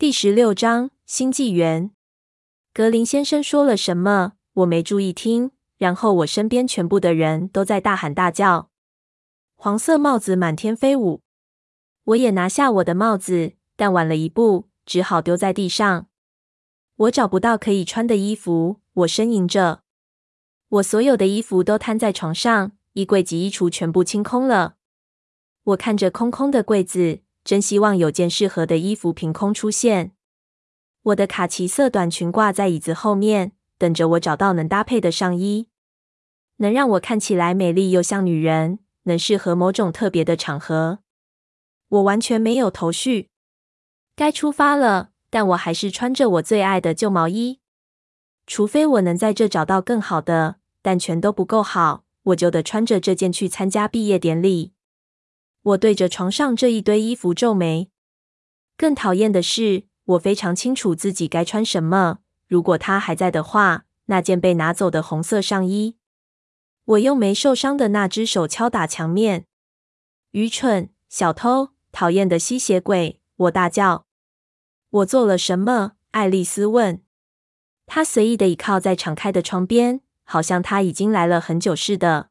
第十六章新纪元。格林先生说了什么？我没注意听。然后我身边全部的人都在大喊大叫，黄色帽子满天飞舞。我也拿下我的帽子，但晚了一步，只好丢在地上。我找不到可以穿的衣服，我呻吟着。我所有的衣服都摊在床上，衣柜及衣橱全部清空了。我看着空空的柜子。真希望有件适合的衣服凭空出现。我的卡其色短裙挂在椅子后面，等着我找到能搭配的上衣，能让我看起来美丽又像女人，能适合某种特别的场合。我完全没有头绪。该出发了，但我还是穿着我最爱的旧毛衣。除非我能在这找到更好的，但全都不够好，我就得穿着这件去参加毕业典礼。我对着床上这一堆衣服皱眉。更讨厌的是，我非常清楚自己该穿什么。如果他还在的话，那件被拿走的红色上衣。我用没受伤的那只手敲打墙面。愚蠢，小偷，讨厌的吸血鬼！我大叫。我做了什么？爱丽丝问。她随意的倚靠在敞开的床边，好像她已经来了很久似的。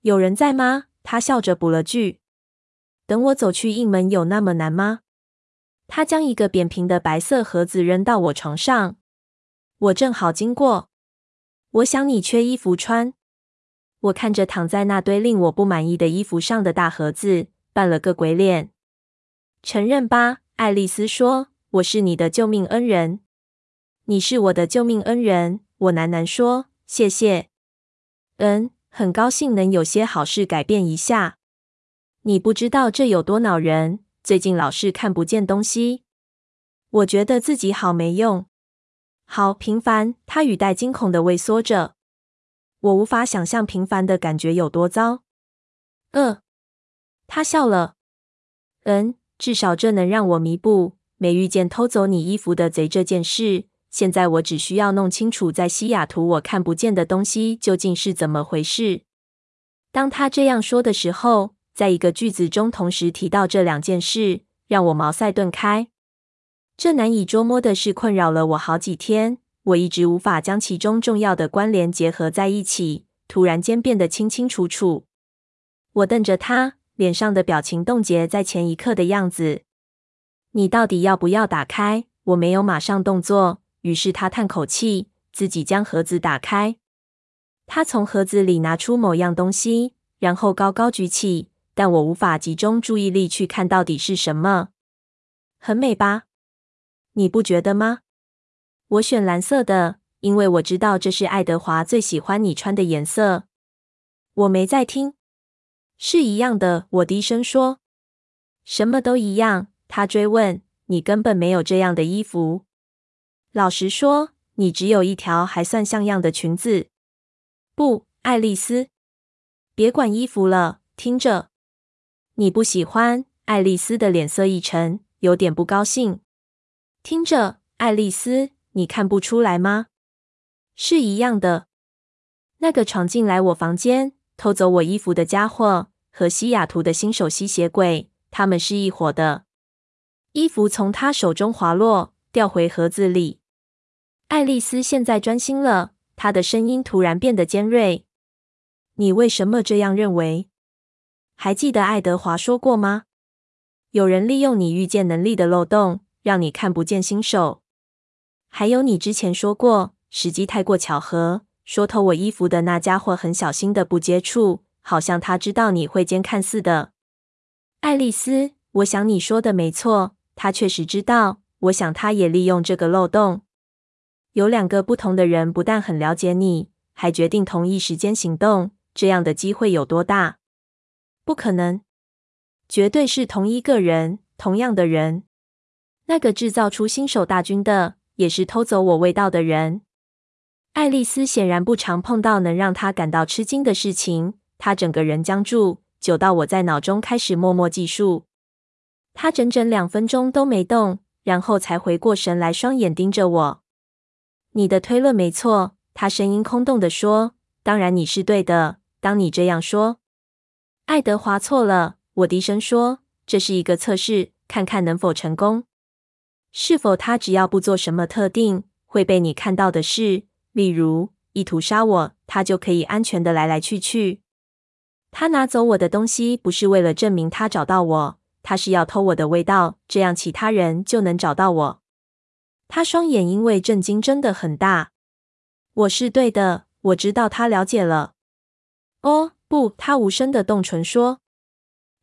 有人在吗？她笑着补了句。等我走去应门，有那么难吗？他将一个扁平的白色盒子扔到我床上，我正好经过。我想你缺衣服穿。我看着躺在那堆令我不满意的衣服上的大盒子，扮了个鬼脸。承认吧，爱丽丝说：“我是你的救命恩人。”你是我的救命恩人，我喃喃说：“谢谢。”嗯，很高兴能有些好事改变一下。你不知道这有多恼人。最近老是看不见东西，我觉得自己好没用，好平凡。他语带惊恐的畏缩着，我无法想象平凡的感觉有多糟。呃，他笑了。嗯，至少这能让我弥补没遇见偷走你衣服的贼这件事。现在我只需要弄清楚在西雅图我看不见的东西究竟是怎么回事。当他这样说的时候。在一个句子中同时提到这两件事，让我茅塞顿开。这难以捉摸的事困扰了我好几天，我一直无法将其中重要的关联结合在一起。突然间变得清清楚楚。我瞪着他，脸上的表情冻结在前一刻的样子。你到底要不要打开？我没有马上动作，于是他叹口气，自己将盒子打开。他从盒子里拿出某样东西，然后高高举起。但我无法集中注意力去看到底是什么。很美吧？你不觉得吗？我选蓝色的，因为我知道这是爱德华最喜欢你穿的颜色。我没在听。是一样的，我低声说。什么都一样，他追问。你根本没有这样的衣服。老实说，你只有一条还算像样的裙子。不，爱丽丝，别管衣服了，听着。你不喜欢？爱丽丝的脸色一沉，有点不高兴。听着，爱丽丝，你看不出来吗？是一样的。那个闯进来我房间、偷走我衣服的家伙和西雅图的新手吸血鬼，他们是一伙的。衣服从他手中滑落，掉回盒子里。爱丽丝现在专心了，她的声音突然变得尖锐。你为什么这样认为？还记得爱德华说过吗？有人利用你预见能力的漏洞，让你看不见新手。还有你之前说过，时机太过巧合，说偷我衣服的那家伙很小心的不接触，好像他知道你会监看似的。爱丽丝，我想你说的没错，他确实知道。我想他也利用这个漏洞。有两个不同的人不但很了解你，还决定同一时间行动，这样的机会有多大？不可能，绝对是同一个人，同样的人。那个制造出新手大军的，也是偷走我味道的人。爱丽丝显然不常碰到能让她感到吃惊的事情，她整个人僵住，久到我在脑中开始默默计数。她整整两分钟都没动，然后才回过神来，双眼盯着我。你的推论没错，她声音空洞地说。当然你是对的，当你这样说。爱德华错了，我低声说：“这是一个测试，看看能否成功。”是否他只要不做什么特定会被你看到的事，例如意图杀我，他就可以安全的来来去去？他拿走我的东西，不是为了证明他找到我，他是要偷我的味道，这样其他人就能找到我。他双眼因为震惊睁得很大。我是对的，我知道他了解了。哦，不，他无声的动唇说。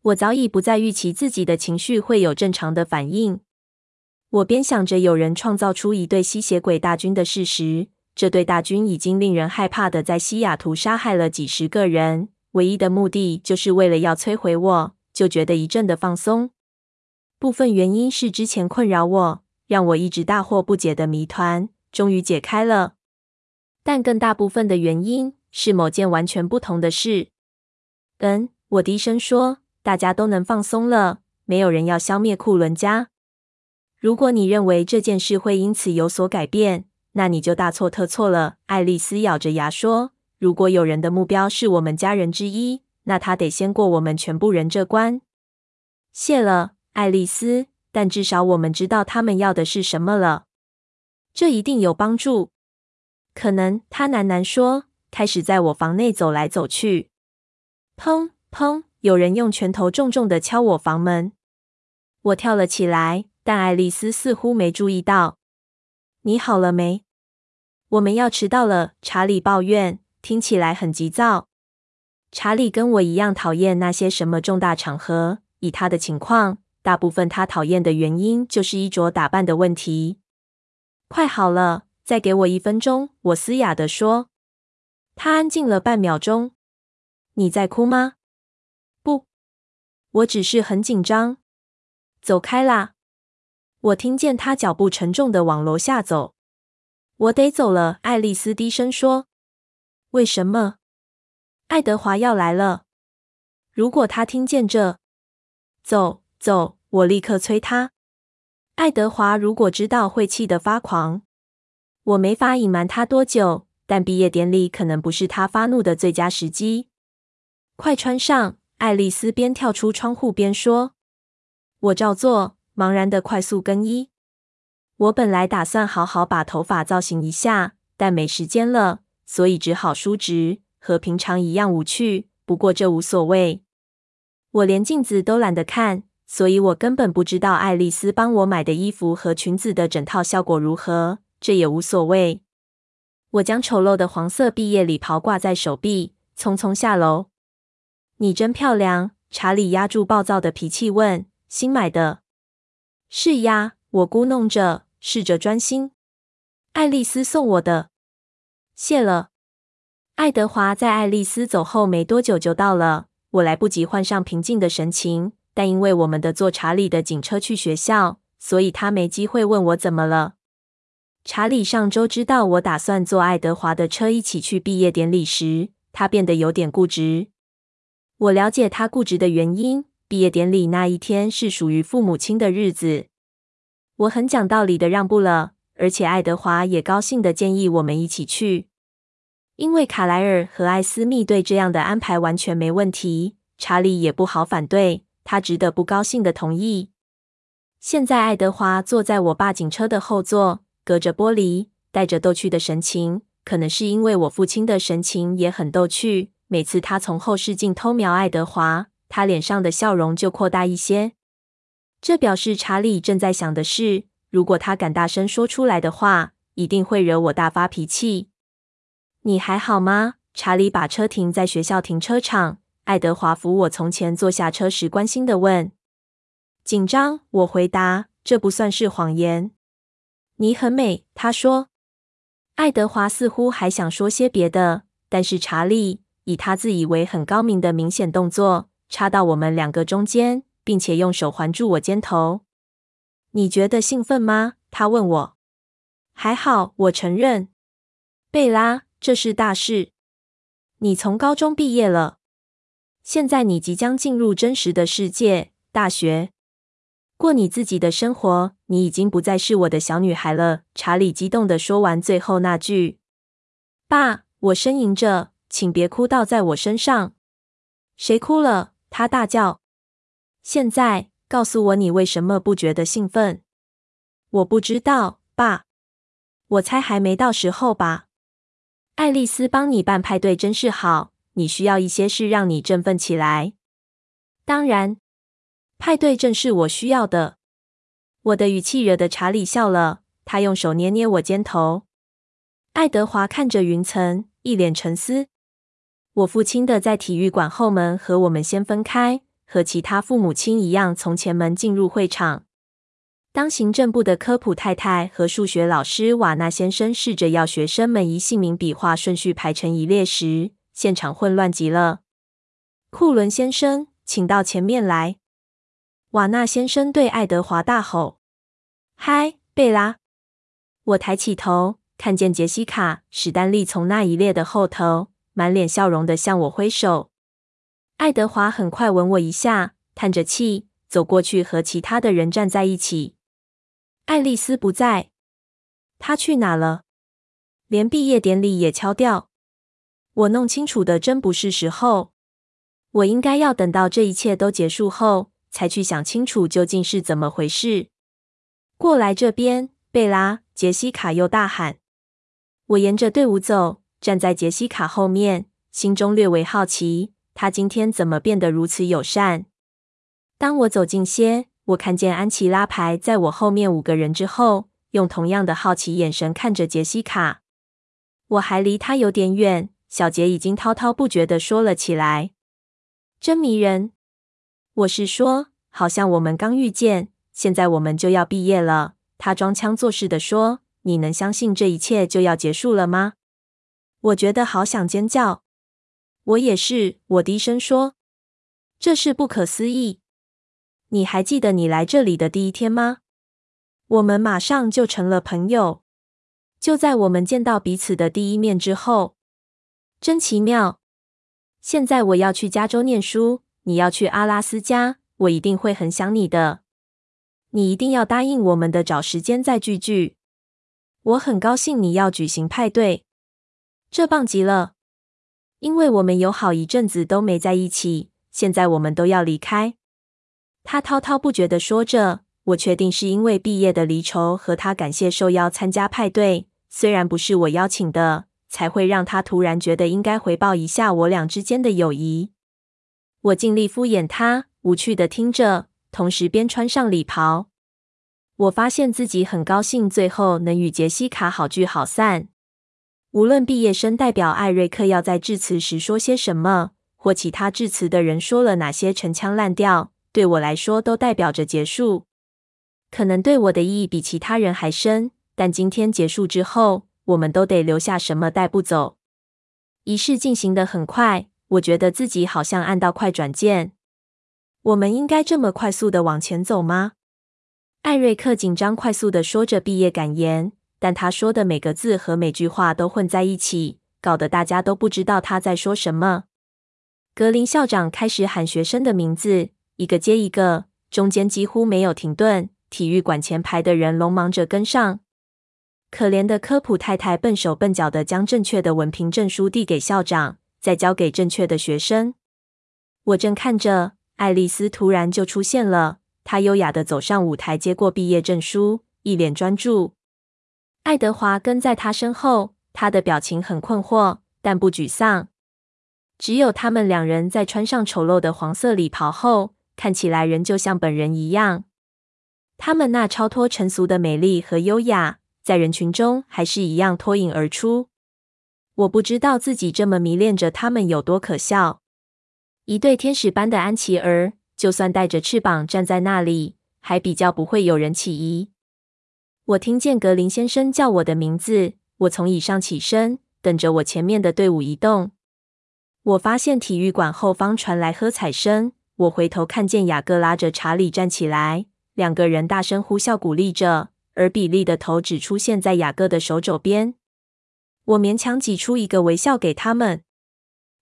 我早已不再预期自己的情绪会有正常的反应。我边想着有人创造出一对吸血鬼大军的事实，这对大军已经令人害怕的在西雅图杀害了几十个人。唯一的目的就是为了要摧毁我，就觉得一阵的放松。部分原因是之前困扰我、让我一直大惑不解的谜团终于解开了，但更大部分的原因是某件完全不同的事。嗯，我低声说，大家都能放松了，没有人要消灭库伦家。如果你认为这件事会因此有所改变，那你就大错特错了。爱丽丝咬着牙说。如果有人的目标是我们家人之一，那他得先过我们全部人这关。谢了，爱丽丝，但至少我们知道他们要的是什么了。这一定有帮助。可能，他喃喃说，开始在我房内走来走去。砰砰，有人用拳头重重的敲我房门。我跳了起来，但爱丽丝似乎没注意到。你好了没？我们要迟到了，查理抱怨。听起来很急躁。查理跟我一样讨厌那些什么重大场合。以他的情况，大部分他讨厌的原因就是衣着打扮的问题。快好了，再给我一分钟。我嘶哑地说。他安静了半秒钟。你在哭吗？不，我只是很紧张。走开啦！我听见他脚步沉重地往楼下走。我得走了，爱丽丝低声说。为什么？爱德华要来了。如果他听见这，走走，我立刻催他。爱德华如果知道，会气得发狂。我没法隐瞒他多久，但毕业典礼可能不是他发怒的最佳时机。快穿上！爱丽丝边跳出窗户边说。我照做，茫然的快速更衣。我本来打算好好把头发造型一下，但没时间了。所以只好梳直，和平常一样无趣。不过这无所谓，我连镜子都懒得看，所以我根本不知道爱丽丝帮我买的衣服和裙子的整套效果如何。这也无所谓。我将丑陋的黄色毕业礼袍挂在手臂，匆匆下楼。你真漂亮，查理压住暴躁的脾气问：“新买的？”“是呀。”我咕哝着，试着专心。爱丽丝送我的。谢了，爱德华在爱丽丝走后没多久就到了。我来不及换上平静的神情，但因为我们的坐查理的警车去学校，所以他没机会问我怎么了。查理上周知道我打算坐爱德华的车一起去毕业典礼时，他变得有点固执。我了解他固执的原因。毕业典礼那一天是属于父母亲的日子，我很讲道理的让步了，而且爱德华也高兴的建议我们一起去。因为卡莱尔和艾斯密对这样的安排完全没问题，查理也不好反对，他值得不高兴的同意。现在爱德华坐在我爸警车的后座，隔着玻璃，带着逗趣的神情。可能是因为我父亲的神情也很逗趣，每次他从后视镜偷瞄爱德华，他脸上的笑容就扩大一些。这表示查理正在想的是，如果他敢大声说出来的话，一定会惹我大发脾气。你还好吗？查理把车停在学校停车场。爱德华扶我从前坐下车时，关心地问：“紧张？”我回答：“这不算是谎言。”你很美，他说。爱德华似乎还想说些别的，但是查理以他自以为很高明的明显动作，插到我们两个中间，并且用手环住我肩头。你觉得兴奋吗？他问我。还好，我承认。贝拉。这是大事。你从高中毕业了，现在你即将进入真实的世界——大学，过你自己的生活。你已经不再是我的小女孩了。查理激动地说完最后那句。爸，我呻吟着，请别哭倒在我身上。谁哭了？他大叫。现在告诉我，你为什么不觉得兴奋？我不知道，爸。我猜还没到时候吧。爱丽丝帮你办派对真是好，你需要一些事让你振奋起来。当然，派对正是我需要的。我的语气惹得查理笑了，他用手捏捏我肩头。爱德华看着云层，一脸沉思。我父亲的在体育馆后门和我们先分开，和其他父母亲一样从前门进入会场。当行政部的科普太太和数学老师瓦纳先生试着要学生们以姓名笔画顺序排成一列时，现场混乱极了。库伦先生，请到前面来！瓦纳先生对爱德华大吼：“嗨，贝拉！”我抬起头，看见杰西卡·史丹利从那一列的后头，满脸笑容的向我挥手。爱德华很快吻我一下，叹着气走过去和其他的人站在一起。爱丽丝不在，她去哪了？连毕业典礼也敲掉。我弄清楚的真不是时候。我应该要等到这一切都结束后，才去想清楚究竟是怎么回事。过来这边，贝拉！杰西卡又大喊。我沿着队伍走，站在杰西卡后面，心中略微好奇，她今天怎么变得如此友善。当我走近些，我看见安琪拉排在我后面五个人之后，用同样的好奇眼神看着杰西卡。我还离她有点远，小杰已经滔滔不绝地说了起来。真迷人！我是说，好像我们刚遇见，现在我们就要毕业了。他装腔作势地说：“你能相信这一切就要结束了吗？”我觉得好想尖叫。我也是，我低声说：“这是不可思议。”你还记得你来这里的第一天吗？我们马上就成了朋友，就在我们见到彼此的第一面之后，真奇妙。现在我要去加州念书，你要去阿拉斯加，我一定会很想你的。你一定要答应我们的，找时间再聚聚。我很高兴你要举行派对，这棒极了，因为我们有好一阵子都没在一起。现在我们都要离开。他滔滔不绝地说着，我确定是因为毕业的离愁和他感谢受邀参加派对，虽然不是我邀请的。才会让他突然觉得应该回报一下我俩之间的友谊。我尽力敷衍他，无趣地听着，同时边穿上礼袍。我发现自己很高兴，最后能与杰西卡好聚好散。无论毕业生代表艾瑞克要在致辞时说些什么，或其他致辞的人说了哪些陈腔滥调，对我来说都代表着结束。可能对我的意义比其他人还深，但今天结束之后。我们都得留下什么带不走。仪式进行的很快，我觉得自己好像按到快转键。我们应该这么快速的往前走吗？艾瑞克紧张快速的说着毕业感言，但他说的每个字和每句话都混在一起，搞得大家都不知道他在说什么。格林校长开始喊学生的名字，一个接一个，中间几乎没有停顿。体育馆前排的人龙忙着跟上。可怜的科普太太笨手笨脚地将正确的文凭证书递给校长，再交给正确的学生。我正看着，爱丽丝突然就出现了。她优雅地走上舞台，接过毕业证书，一脸专注。爱德华跟在他身后，他的表情很困惑，但不沮丧。只有他们两人在穿上丑陋的黄色礼袍后，看起来仍旧像本人一样。他们那超脱尘俗的美丽和优雅。在人群中还是一样脱颖而出。我不知道自己这么迷恋着他们有多可笑。一对天使般的安琪儿，就算带着翅膀站在那里，还比较不会有人起疑。我听见格林先生叫我的名字，我从椅上起身，等着我前面的队伍移动。我发现体育馆后方传来喝彩声，我回头看见雅各拉着查理站起来，两个人大声呼啸鼓励着。而比利的头只出现在雅各的手肘边，我勉强挤出一个微笑给他们。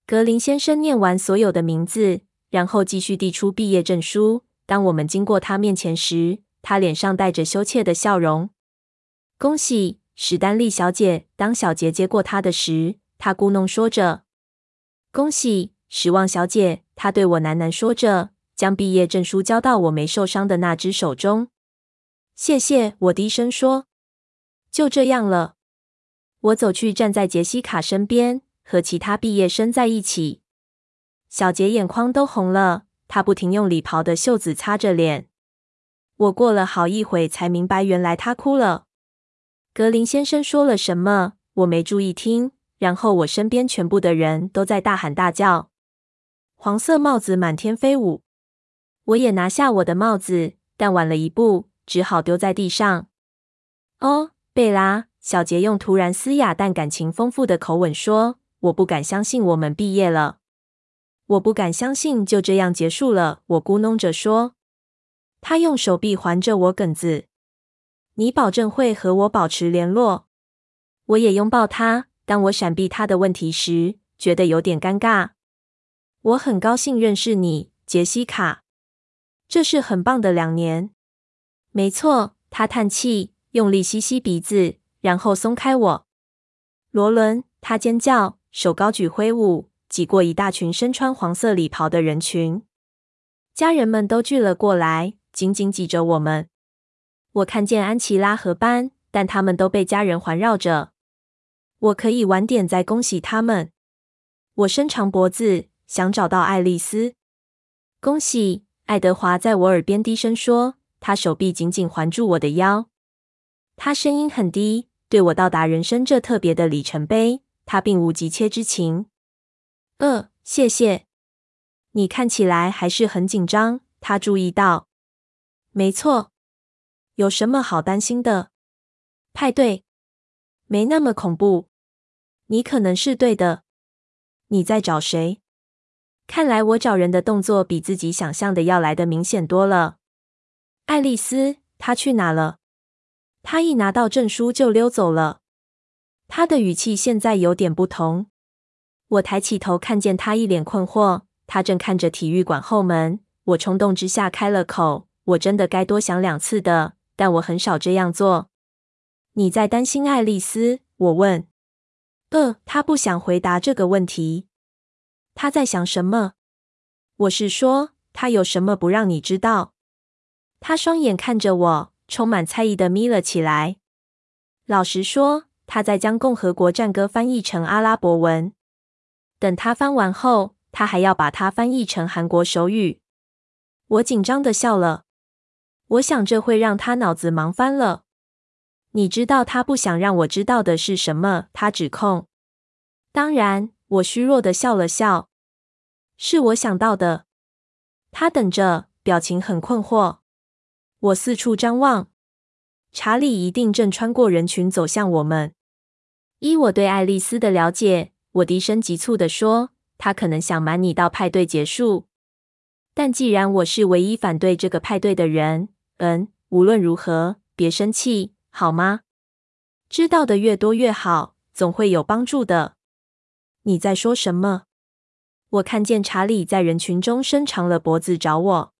格林先生念完所有的名字，然后继续递出毕业证书。当我们经过他面前时，他脸上带着羞怯的笑容。恭喜，史丹利小姐！当小杰接过他的时，他咕哝说着：“恭喜，史旺小姐！”他对我喃喃说着，将毕业证书交到我没受伤的那只手中。谢谢。”我低声说。就这样了。我走去站在杰西卡身边，和其他毕业生在一起。小杰眼眶都红了，他不停用礼袍的袖子擦着脸。我过了好一会才明白，原来他哭了。格林先生说了什么，我没注意听。然后我身边全部的人都在大喊大叫，黄色帽子满天飞舞。我也拿下我的帽子，但晚了一步，只好丢在地上。哦，贝拉，小杰用突然嘶哑但感情丰富的口吻说：“我不敢相信我们毕业了，我不敢相信就这样结束了。”我咕哝着说。他用手臂环着我梗子。你保证会和我保持联络？我也拥抱他。当我闪避他的问题时，觉得有点尴尬。我很高兴认识你，杰西卡。这是很棒的两年。没错，他叹气，用力吸吸鼻子，然后松开我。罗伦，他尖叫，手高举挥舞，挤过一大群身穿黄色礼袍的人群。家人们都聚了过来，紧紧挤着我们。我看见安琪拉和班，但他们都被家人环绕着。我可以晚点再恭喜他们。我伸长脖子，想找到爱丽丝。恭喜！爱德华在我耳边低声说，他手臂紧紧环住我的腰。他声音很低，对我到达人生这特别的里程碑，他并无急切之情。呃，谢谢。你看起来还是很紧张。他注意到。没错。有什么好担心的？派对。没那么恐怖，你可能是对的。你在找谁？看来我找人的动作比自己想象的要来的明显多了。爱丽丝，她去哪了？她一拿到证书就溜走了。她的语气现在有点不同。我抬起头，看见她一脸困惑。她正看着体育馆后门。我冲动之下开了口：“我真的该多想两次的，但我很少这样做。”你在担心爱丽丝？我问。呃，他不想回答这个问题。他在想什么？我是说，他有什么不让你知道？他双眼看着我，充满猜疑的眯了起来。老实说，他在将共和国战歌翻译成阿拉伯文。等他翻完后，他还要把它翻译成韩国手语。我紧张的笑了。我想这会让他脑子忙翻了。你知道他不想让我知道的是什么？他指控。当然，我虚弱的笑了笑。是我想到的。他等着，表情很困惑。我四处张望，查理一定正穿过人群走向我们。依我对爱丽丝的了解，我低声急促地说：“他可能想瞒你到派对结束。但既然我是唯一反对这个派对的人，嗯，无论如何，别生气。”好吗？知道的越多越好，总会有帮助的。你在说什么？我看见查理在人群中伸长了脖子找我。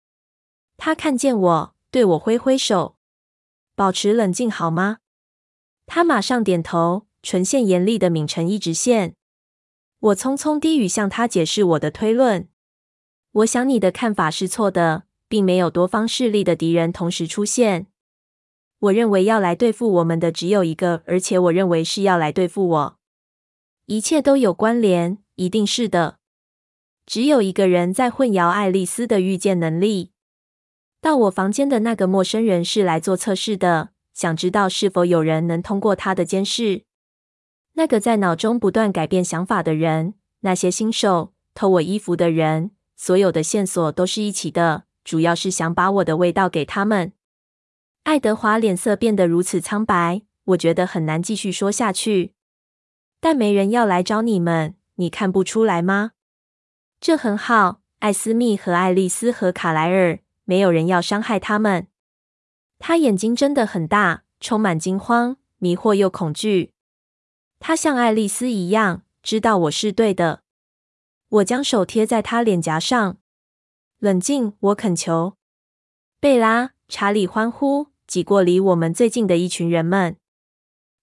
他看见我，对我挥挥手，保持冷静好吗？他马上点头，唇线严厉的抿成一直线。我匆匆低语向他解释我的推论。我想你的看法是错的，并没有多方势力的敌人同时出现。我认为要来对付我们的只有一个，而且我认为是要来对付我。一切都有关联，一定是的。只有一个人在混淆爱丽丝的预见能力。到我房间的那个陌生人是来做测试的，想知道是否有人能通过他的监视。那个在脑中不断改变想法的人，那些新手偷我衣服的人，所有的线索都是一起的，主要是想把我的味道给他们。爱德华脸色变得如此苍白，我觉得很难继续说下去。但没人要来找你们，你看不出来吗？这很好，艾斯密和爱丽丝和卡莱尔，没有人要伤害他们。他眼睛睁得很大，充满惊慌、迷惑又恐惧。他像爱丽丝一样，知道我是对的。我将手贴在他脸颊上，冷静，我恳求。贝拉，查理欢呼。挤过离我们最近的一群人们，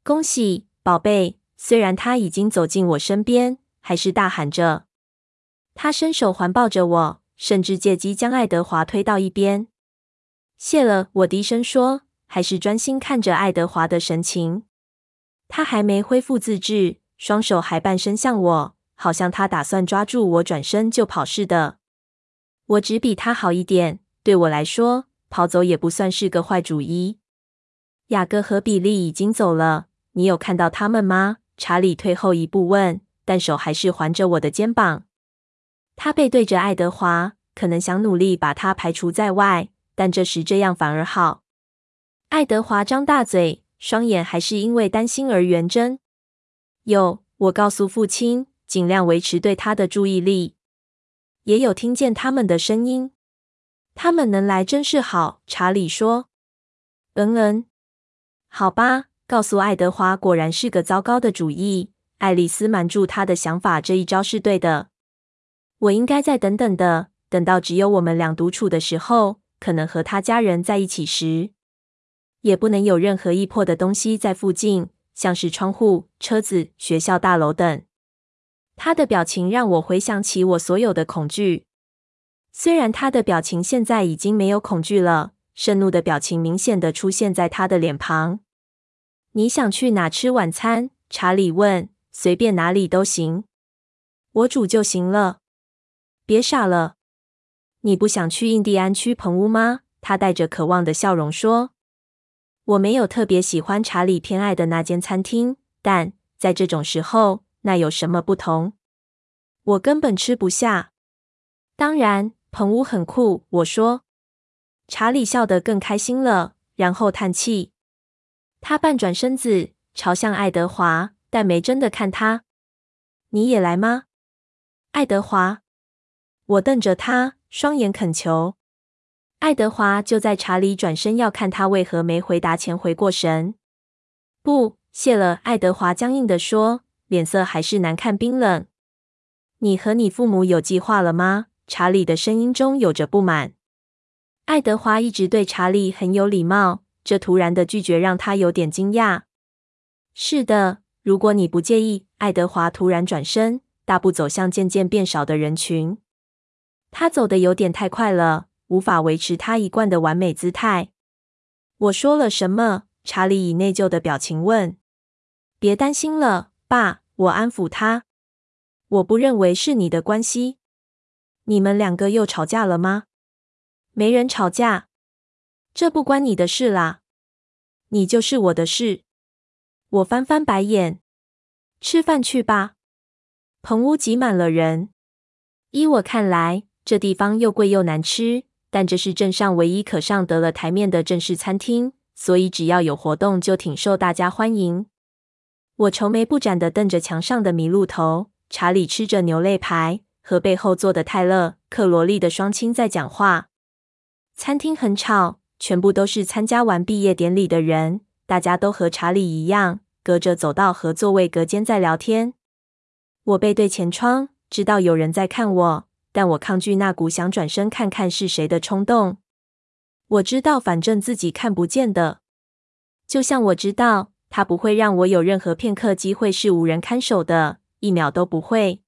恭喜，宝贝！虽然他已经走进我身边，还是大喊着。他伸手环抱着我，甚至借机将爱德华推到一边。谢了，我低声说。还是专心看着爱德华的神情。他还没恢复自制，双手还半伸向我，好像他打算抓住我转身就跑似的。我只比他好一点，对我来说，跑走也不算是个坏主意。雅各和比利已经走了，你有看到他们吗？查理退后一步问，但手还是环着我的肩膀。他背对着爱德华，可能想努力把他排除在外，但这时这样反而好。爱德华张大嘴，双眼还是因为担心而圆睁。有，我告诉父亲，尽量维持对他的注意力。也有听见他们的声音。他们能来真是好，查理说。嗯嗯，好吧。告诉爱德华，果然是个糟糕的主意。爱丽丝瞒住他的想法，这一招是对的。我应该再等等的，等到只有我们俩独处的时候，可能和他家人在一起时，也不能有任何易破的东西在附近，像是窗户、车子、学校大楼等。他的表情让我回想起我所有的恐惧。虽然他的表情现在已经没有恐惧了，愤怒的表情明显的出现在他的脸庞。你想去哪吃晚餐？查理问。随便哪里都行，我煮就行了。别傻了，你不想去印第安区棚屋吗？他带着渴望的笑容说。我没有特别喜欢查理偏爱的那间餐厅，但在这种时候，那有什么不同？我根本吃不下。当然，棚屋很酷，我说。查理笑得更开心了，然后叹气。他半转身子，朝向爱德华，但没真的看他。你也来吗，爱德华？我瞪着他，双眼恳求。爱德华就在查理转身要看他为何没回答前回过神。不，谢了。爱德华僵硬地说，脸色还是难看冰冷。你和你父母有计划了吗？查理的声音中有着不满。爱德华一直对查理很有礼貌。这突然的拒绝让他有点惊讶。是的，如果你不介意。爱德华突然转身，大步走向渐渐变少的人群。他走的有点太快了，无法维持他一贯的完美姿态。我说了什么？查理以内疚的表情问。别担心了，爸，我安抚他。我不认为是你的关系。你们两个又吵架了吗？没人吵架。这不关你的事啦，你就是我的事。我翻翻白眼，吃饭去吧。棚屋挤满了人。依我看来，这地方又贵又难吃，但这是镇上唯一可上得了台面的正式餐厅，所以只要有活动就挺受大家欢迎。我愁眉不展地瞪着墙上的麋鹿头。查理吃着牛肋排，和背后坐的泰勒·克罗利的双亲在讲话。餐厅很吵。全部都是参加完毕业典礼的人，大家都和查理一样，隔着走道和座位隔间在聊天。我背对前窗，知道有人在看我，但我抗拒那股想转身看看是谁的冲动。我知道，反正自己看不见的，就像我知道他不会让我有任何片刻机会是无人看守的，一秒都不会。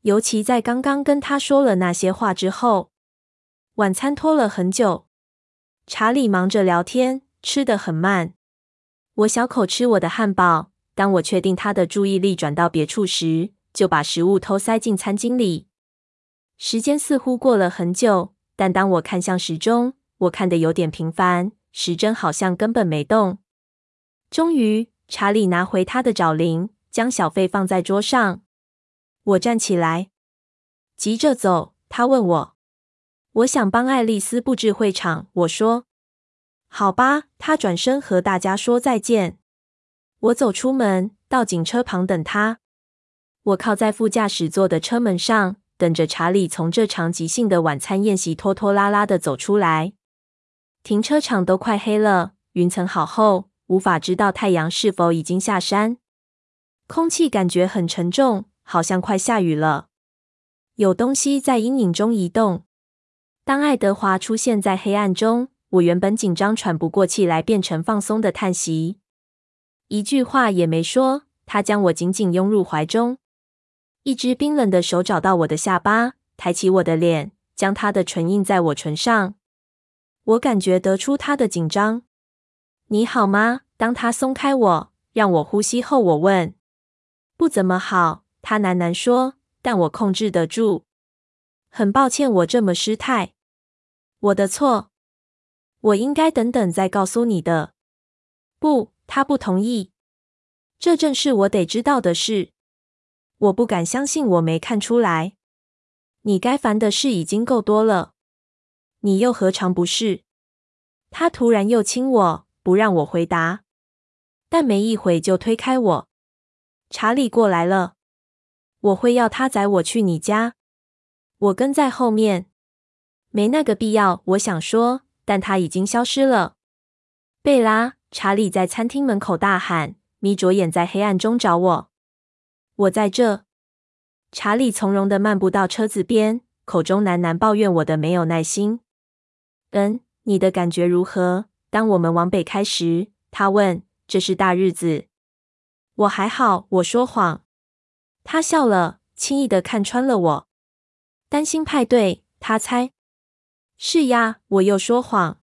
尤其在刚刚跟他说了那些话之后，晚餐拖了很久。查理忙着聊天，吃得很慢。我小口吃我的汉堡。当我确定他的注意力转到别处时，就把食物偷塞进餐巾里。时间似乎过了很久，但当我看向时钟，我看得有点频繁，时针好像根本没动。终于，查理拿回他的找零，将小费放在桌上。我站起来，急着走。他问我。我想帮爱丽丝布置会场，我说：“好吧。”他转身和大家说再见。我走出门，到警车旁等他。我靠在副驾驶座的车门上，等着查理从这场即兴的晚餐宴席拖拖拉拉的走出来。停车场都快黑了，云层好厚，无法知道太阳是否已经下山。空气感觉很沉重，好像快下雨了。有东西在阴影中移动。当爱德华出现在黑暗中，我原本紧张喘不过气来，变成放松的叹息。一句话也没说，他将我紧紧拥入怀中，一只冰冷的手找到我的下巴，抬起我的脸，将他的唇印在我唇上。我感觉得出他的紧张。你好吗？当他松开我，让我呼吸后，我问：“不怎么好。”他喃喃说：“但我控制得住。”很抱歉，我这么失态。我的错。我应该等等再告诉你的。不，他不同意。这正是我得知道的事。我不敢相信我没看出来。你该烦的事已经够多了。你又何尝不是？他突然又亲我，不让我回答，但没一会就推开我。查理过来了。我会要他载我去你家。我跟在后面。没那个必要，我想说，但他已经消失了。贝拉，查理在餐厅门口大喊，眯着眼在黑暗中找我。我在这。查理从容地漫步到车子边，口中喃喃抱怨我的没有耐心。嗯，你的感觉如何？当我们往北开时，他问。这是大日子。我还好，我说谎。他笑了，轻易的看穿了我。担心派对，他猜。是呀，我又说谎。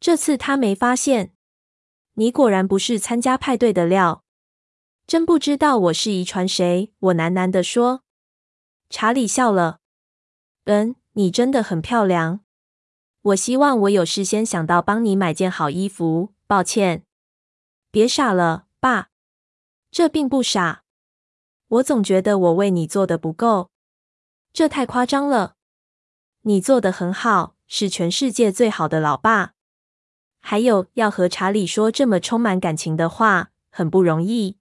这次他没发现。你果然不是参加派对的料。真不知道我是遗传谁，我喃喃地说。查理笑了。嗯，你真的很漂亮。我希望我有事先想到帮你买件好衣服。抱歉。别傻了，爸。这并不傻。我总觉得我为你做的不够。这太夸张了。你做得很好，是全世界最好的老爸。还有，要和查理说这么充满感情的话，很不容易。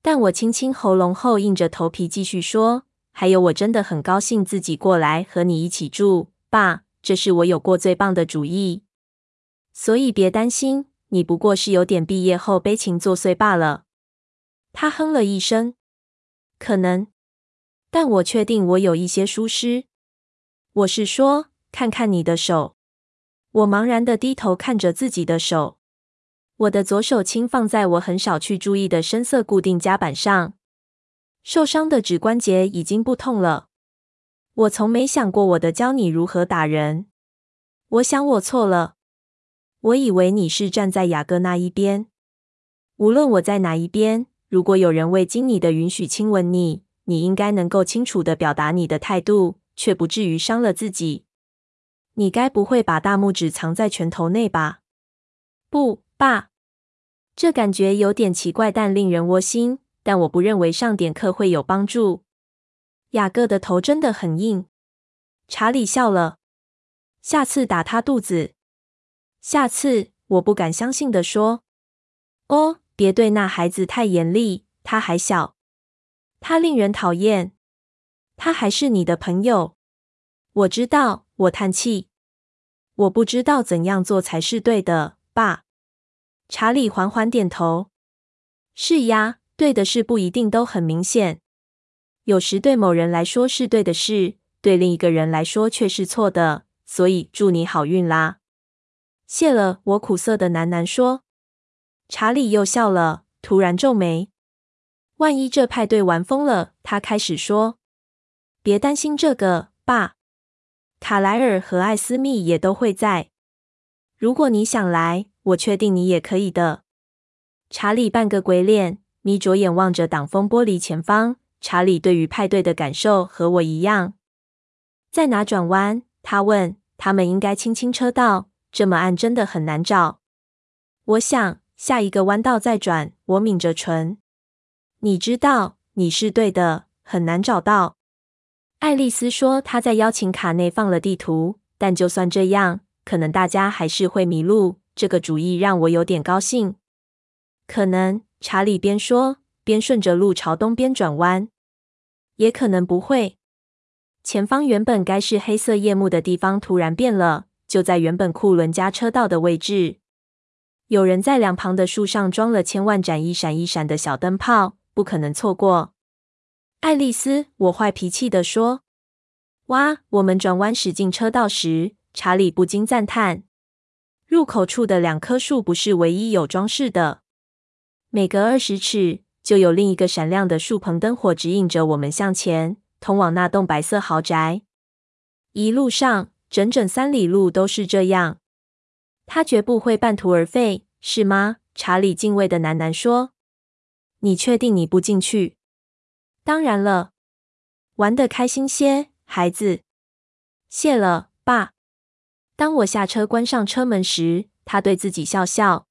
但我清清喉咙后，硬着头皮继续说：“还有，我真的很高兴自己过来和你一起住，爸，这是我有过最棒的主意。所以别担心，你不过是有点毕业后悲情作祟罢了。”他哼了一声：“可能，但我确定我有一些疏失。我是说，看看你的手。”我茫然的低头看着自己的手。我的左手轻放在我很少去注意的深色固定夹板上，受伤的指关节已经不痛了。我从没想过我的教你如何打人。我想我错了。我以为你是站在雅各那一边。无论我在哪一边，如果有人未经你的允许亲吻你，你应该能够清楚的表达你的态度，却不至于伤了自己。你该不会把大拇指藏在拳头内吧？不，爸。这感觉有点奇怪，但令人窝心。但我不认为上点课会有帮助。雅各的头真的很硬。查理笑了。下次打他肚子。下次，我不敢相信地说。哦，别对那孩子太严厉，他还小。他令人讨厌。他还是你的朋友。我知道，我叹气。我不知道怎样做才是对的，爸。查理缓缓点头。是呀，对的事不一定都很明显。有时对某人来说是对的事，对另一个人来说却是错的。所以祝你好运啦！谢了，我苦涩的喃喃说。查理又笑了，突然皱眉。万一这派对玩疯了，他开始说。别担心这个，爸。卡莱尔和艾斯密也都会在。如果你想来。我确定你也可以的。查理半个鬼脸，眯着眼望着挡风玻璃前方。查理对于派对的感受和我一样。在哪转弯？他问。他们应该清清车道，这么暗真的很难找。我想下一个弯道再转。我抿着唇。你知道，你是对的，很难找到。爱丽丝说她在邀请卡内放了地图，但就算这样，可能大家还是会迷路。这个主意让我有点高兴。可能，查理边说边顺着路朝东边转弯。也可能不会。前方原本该是黑色夜幕的地方突然变了，就在原本库伦家车道的位置。有人在两旁的树上装了千万盏一闪一闪的小灯泡，不可能错过。爱丽丝，我坏脾气地说：“哇！”我们转弯驶进车道时，查理不禁赞叹。入口处的两棵树不是唯一有装饰的，每隔二十尺就有另一个闪亮的树棚灯火指引着我们向前，通往那栋白色豪宅。一路上整整三里路都是这样。他绝不会半途而废，是吗？查理敬畏的喃喃说：“你确定你不进去？”“当然了，玩得开心些，孩子。”“谢了，爸。”当我下车关上车门时，他对自己笑笑。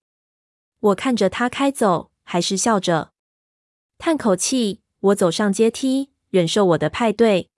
我看着他开走，还是笑着，叹口气。我走上阶梯，忍受我的派对。